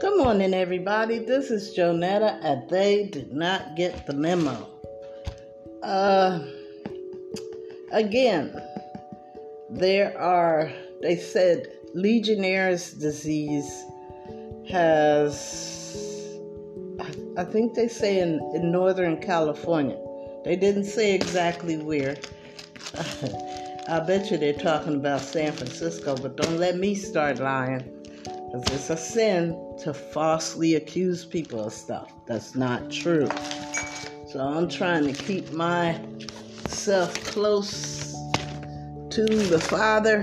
Good morning, everybody. This is Jonetta, and they did not get the memo. Uh, again, there are, they said, Legionnaire's disease has, I think they say in, in Northern California. They didn't say exactly where. I bet you they're talking about San Francisco, but don't let me start lying. Because it's a sin to falsely accuse people of stuff that's not true. So I'm trying to keep myself close to the Father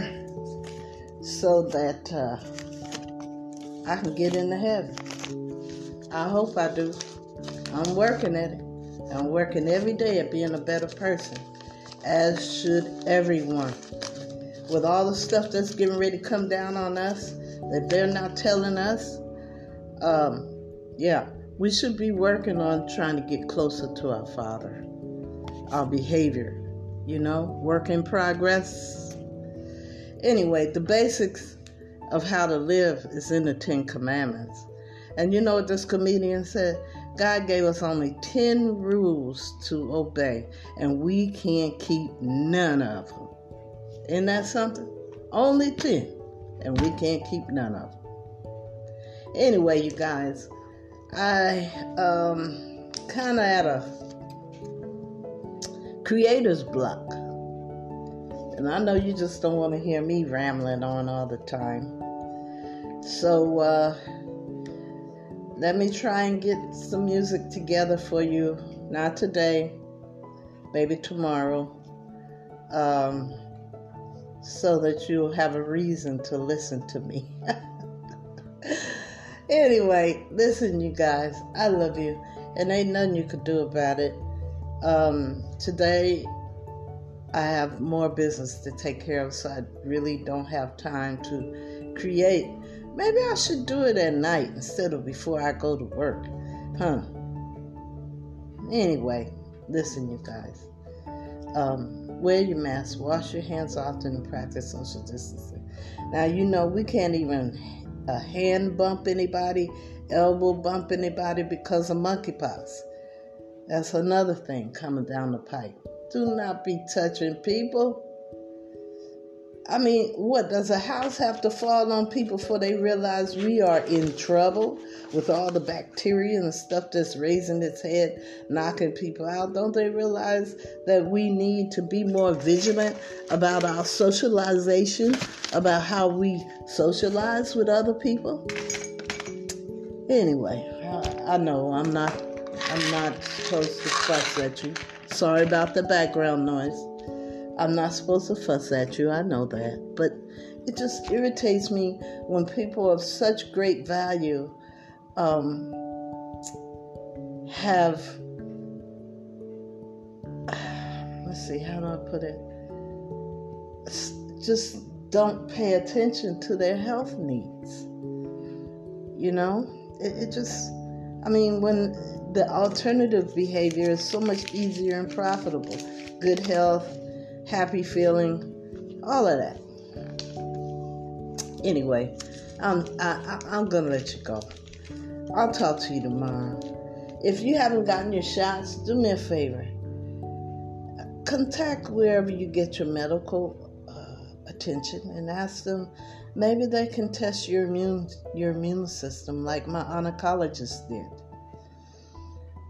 so that uh, I can get into heaven. I hope I do. I'm working at it. I'm working every day at being a better person, as should everyone. With all the stuff that's getting ready to come down on us, that they're not telling us, um, yeah, we should be working on trying to get closer to our Father, our behavior, you know, work in progress. Anyway, the basics of how to live is in the Ten Commandments. And you know what this comedian said? God gave us only 10 rules to obey, and we can't keep none of them. Isn't that something? Only 10 and we can't keep none of them. Anyway, you guys, I um kind of at a creator's block. And I know you just don't want to hear me rambling on all the time. So uh let me try and get some music together for you. Not today, maybe tomorrow. Um, so that you'll have a reason to listen to me. anyway, listen, you guys, I love you, and ain't nothing you could do about it. Um, today, I have more business to take care of, so I really don't have time to create. Maybe I should do it at night instead of before I go to work. Huh. Anyway, listen, you guys. Um, wear your mask, wash your hands often, and practice social distancing. Now, you know, we can't even uh, hand bump anybody, elbow bump anybody because of monkeypox. That's another thing coming down the pipe. Do not be touching people. I mean, what does a house have to fall on people before they realize we are in trouble with all the bacteria and the stuff that's raising its head, knocking people out? Don't they realize that we need to be more vigilant about our socialization, about how we socialize with other people? Anyway, I, know I'm not I'm not supposed to fuss at you. Sorry about the background noise. I'm not supposed to fuss at you, I know that. But it just irritates me when people of such great value um, have, let's see, how do I put it? Just don't pay attention to their health needs. You know, it, it just, I mean, when the alternative behavior is so much easier and profitable good health happy feeling, all of that. Anyway, I'm, I, I'm going to let you go. I'll talk to you tomorrow. If you haven't gotten your shots, do me a favor. Contact wherever you get your medical uh, attention and ask them. Maybe they can test your immune your immune system, like my oncologist did.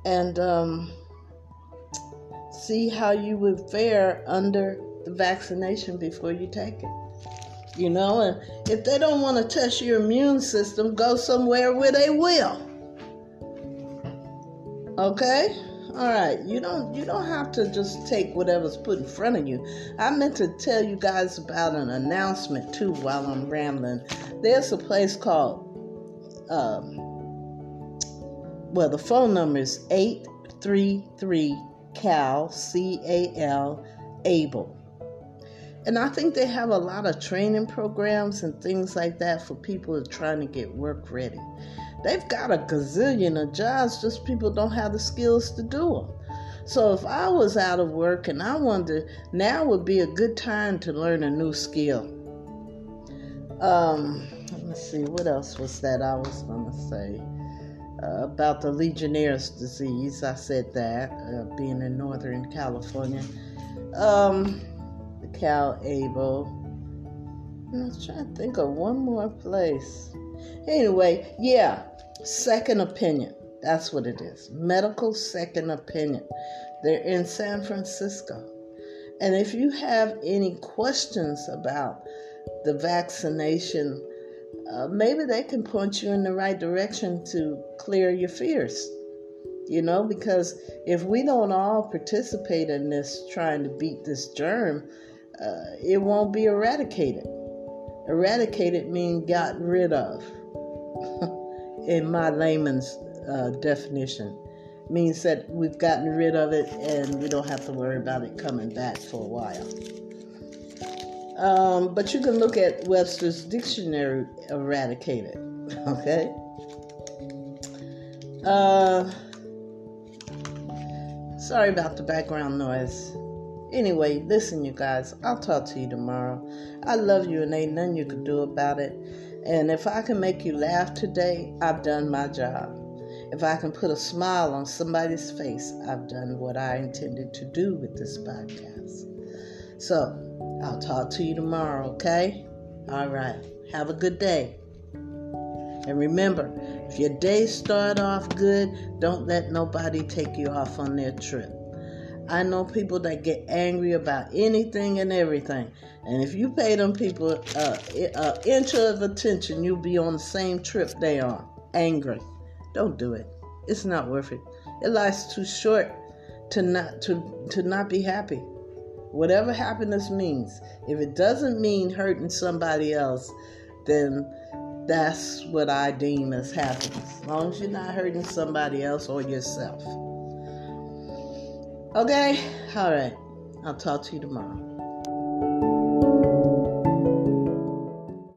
And um, see how you would fare under the vaccination before you take it. You know, and if they don't want to test your immune system, go somewhere where they will. Okay? All right. You don't you don't have to just take whatever's put in front of you. I meant to tell you guys about an announcement too while I'm rambling. There's a place called um, well, the phone number is 833 Cal, C A L, Able. And I think they have a lot of training programs and things like that for people who are trying to get work ready. They've got a gazillion of jobs, just people don't have the skills to do them. So if I was out of work and I wonder, now would be a good time to learn a new skill. Um, let me see, what else was that I was going to say? Uh, about the Legionnaire's disease. I said that, uh, being in Northern California. Um, Cal Able. I was trying to think of one more place. Anyway, yeah, second opinion. That's what it is. Medical second opinion. They're in San Francisco. And if you have any questions about the vaccination, uh, maybe they can point you in the right direction to clear your fears. You know, because if we don't all participate in this trying to beat this germ, uh, it won't be eradicated. Eradicated means got rid of, in my layman's uh, definition means that we've gotten rid of it and we don't have to worry about it coming back for a while. Um, but you can look at Webster's dictionary eradicated. Okay? Uh, sorry about the background noise. Anyway, listen, you guys, I'll talk to you tomorrow. I love you and ain't nothing you can do about it. And if I can make you laugh today, I've done my job. If I can put a smile on somebody's face, I've done what I intended to do with this podcast. So, I'll talk to you tomorrow, okay? All right. Have a good day. And remember, if your day start off good, don't let nobody take you off on their trip. I know people that get angry about anything and everything. And if you pay them people uh, an inch of attention, you'll be on the same trip they are, angry. Don't do it. It's not worth it. It life's too short to not to to not be happy. Whatever happiness means, if it doesn't mean hurting somebody else, then that's what I deem as happiness. As long as you're not hurting somebody else or yourself. Okay? All right. I'll talk to you tomorrow.